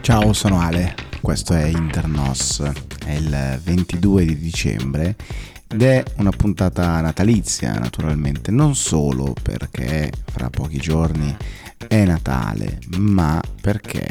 Ciao, sono Ale, questo è Internos, è il 22 di dicembre ed è una puntata natalizia naturalmente, non solo perché fra pochi giorni è Natale, ma perché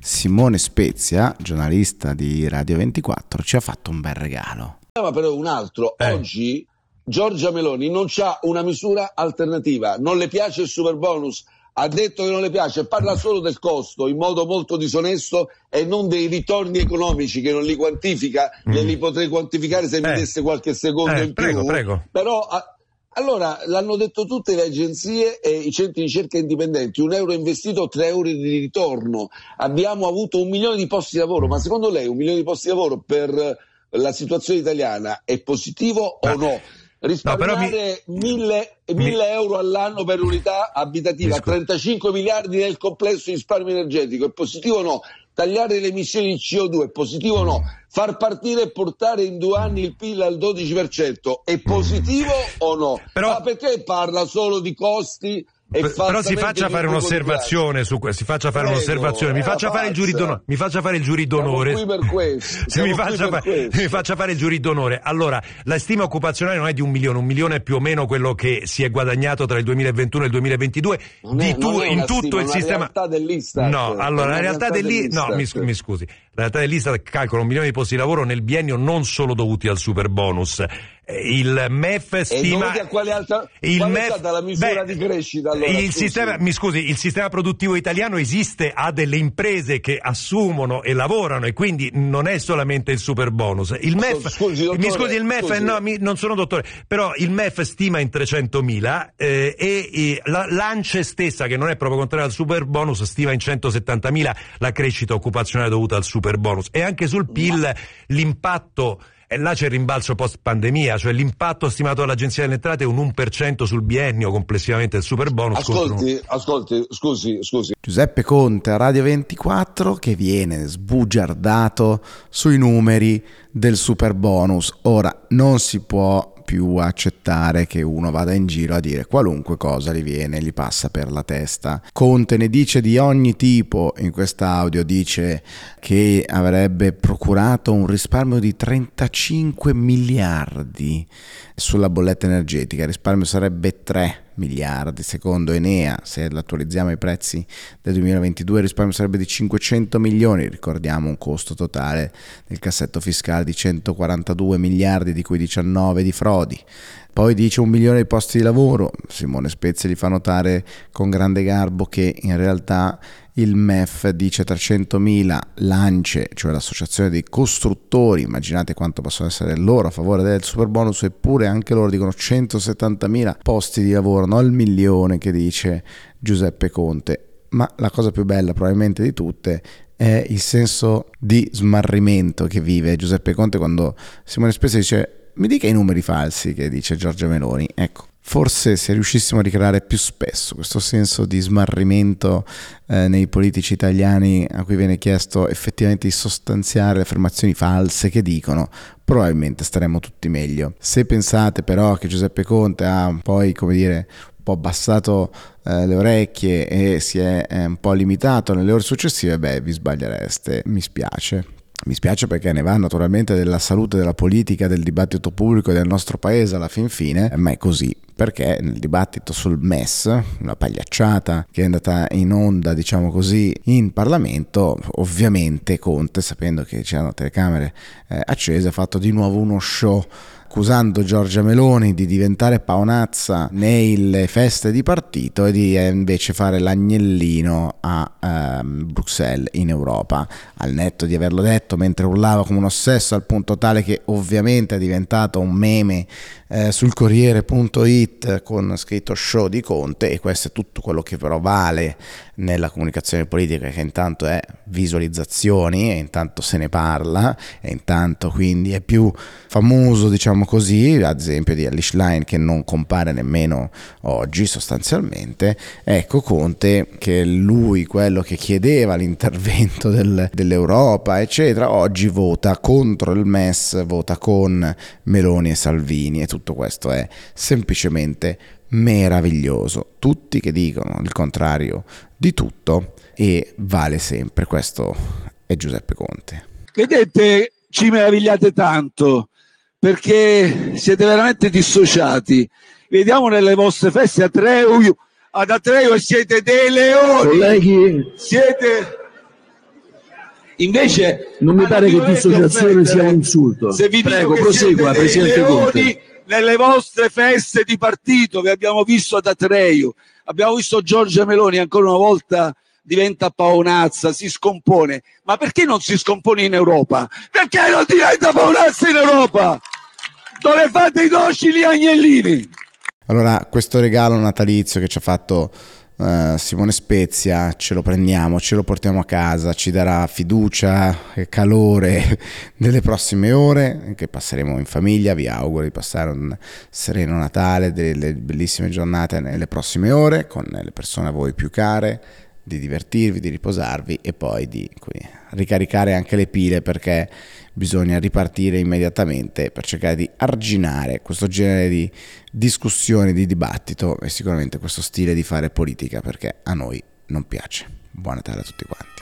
Simone Spezia, giornalista di Radio 24, ci ha fatto un bel regalo. Ma però un altro, eh. oggi Giorgia Meloni non ha una misura alternativa, non le piace il super bonus, ha detto che non le piace, parla solo del costo in modo molto disonesto e non dei ritorni economici che non li quantifica, mm. li potrei quantificare se eh. mi desse qualche secondo eh, in più. Prego, prego. Però a, allora l'hanno detto tutte le agenzie e i centri di ricerca indipendenti, un euro investito, tre euro di ritorno. Abbiamo avuto un milione di posti di lavoro, ma secondo lei un milione di posti di lavoro per la situazione italiana è positivo o no? Risparmiare no, mi... mille, mille euro all'anno per unità abitativa, 35 miliardi nel complesso di risparmio energetico, è positivo o no? Tagliare le emissioni di CO2 è positivo o no? Far partire e portare in due anni il PIL al 12% è positivo o no? Però... Ma perché parla solo di costi? Però si faccia fare un'osservazione su questo, si faccia fare Prego, un'osservazione, mi faccia fare, mi faccia fare il giuri d'onore. mi, faccia fa- mi faccia fare il giuri d'onore. Allora, la stima occupazionale non è di un milione, un milione è più o meno quello che si è guadagnato tra il 2021 e il 2022 non è, tu, in tutto stima, il sistema. realtà. No, allora la realtà, dell'Istat, no, mi, mi scusi, la realtà dell'Istat calcola un milione di posti di lavoro nel biennio non solo dovuti al super bonus il MEF stima e quale altra il qual MEF, la misura beh, di crescita allora, il sistema mi scusi il sistema produttivo italiano esiste ha delle imprese che assumono e lavorano e quindi non è solamente il super bonus il MEF scusi, dottore, mi scusi il MEF scusi. no mi, non sono dottore però il MEF stima in 300.000 eh, e, e la l'ANCE stessa che non è proprio contraria al super bonus stima in 170.000 la crescita occupazionale dovuta al super bonus e anche sul PIL Ma... l'impatto e là c'è il rimbalzo post pandemia, cioè l'impatto stimato dall'Agenzia delle Entrate è un 1% sul biennio complessivamente del super bonus. Ascolti, un... ascolti, scusi, scusi. Giuseppe Conte a Radio 24 che viene sbugiardato sui numeri del super bonus. Ora non si può più accettare che uno vada in giro a dire qualunque cosa gli viene, gli passa per la testa. Conte ne dice di ogni tipo. In quest'audio, dice che avrebbe procurato un risparmio di 35 miliardi sulla bolletta energetica, il risparmio sarebbe 3 miliardi, secondo Enea, se attualizziamo i prezzi del 2022 il risparmio sarebbe di 500 milioni, ricordiamo un costo totale del cassetto fiscale di 142 miliardi, di cui 19 di frodi. Poi dice un milione di posti di lavoro, Simone Spezia gli fa notare con grande garbo che in realtà il MEF dice 300.000 lance, cioè l'associazione dei costruttori, immaginate quanto possono essere loro a favore del super bonus, eppure anche loro dicono 170.000 posti di lavoro, non il milione che dice Giuseppe Conte. Ma la cosa più bella probabilmente di tutte è il senso di smarrimento che vive Giuseppe Conte quando Simone Spezia dice mi dica i numeri falsi che dice Giorgia Meloni. Ecco, forse se riuscissimo a ricreare più spesso questo senso di smarrimento eh, nei politici italiani a cui viene chiesto effettivamente di sostanziare le affermazioni false che dicono, probabilmente staremmo tutti meglio. Se pensate però che Giuseppe Conte ha poi, come dire, un po' abbassato eh, le orecchie e si è eh, un po' limitato nelle ore successive, beh, vi sbagliereste, mi spiace. Mi spiace perché ne va naturalmente della salute della politica, del dibattito pubblico del nostro paese alla fin fine, ma è così perché nel dibattito sul MES, una pagliacciata che è andata in onda, diciamo così, in Parlamento, ovviamente Conte, sapendo che c'erano telecamere eh, accese, ha fatto di nuovo uno show accusando Giorgia Meloni di diventare paonazza nelle feste di partito e di eh, invece fare l'agnellino a ehm, Bruxelles in Europa, al netto di averlo detto mentre urlava come un ossesso al punto tale che ovviamente è diventato un meme eh, sul Corriere.it con scritto show di Conte e questo è tutto quello che però vale nella comunicazione politica che intanto è visualizzazioni e intanto se ne parla e intanto quindi è più famoso diciamo così ad esempio di Alice Line che non compare nemmeno oggi sostanzialmente ecco Conte che lui quello che chiedeva l'intervento del, dell'Europa eccetera oggi vota contro il MES vota con Meloni e Salvini e tutto questo è semplicemente meraviglioso. Tutti che dicono il contrario di tutto e vale sempre. Questo è Giuseppe Conte. Vedete, ci meravigliate tanto perché siete veramente dissociati. Vediamo nelle vostre feste a Treu, ad Atreu e siete dei leoni. Colleghi, Siete Invece non mi pare che dissociazione sia un insulto. Se vi Prego, prosegua, Presidente Conte. nelle vostre feste di partito, vi abbiamo visto ad Atreio, abbiamo visto Giorgia Meloni ancora una volta diventa paonazza, si scompone. Ma perché non si scompone in Europa? Perché non diventa paonazza in Europa? Dove fate i docili agnellini? Allora, questo regalo natalizio che ci ha fatto eh, Simone Spezia, ce lo prendiamo, ce lo portiamo a casa, ci darà fiducia e calore nelle prossime ore che passeremo in famiglia. Vi auguro di passare un sereno Natale, delle bellissime giornate nelle prossime ore con le persone a voi più care di divertirvi, di riposarvi e poi di ricaricare anche le pile perché bisogna ripartire immediatamente per cercare di arginare questo genere di discussioni, di dibattito e sicuramente questo stile di fare politica perché a noi non piace. Buon Natale a tutti quanti.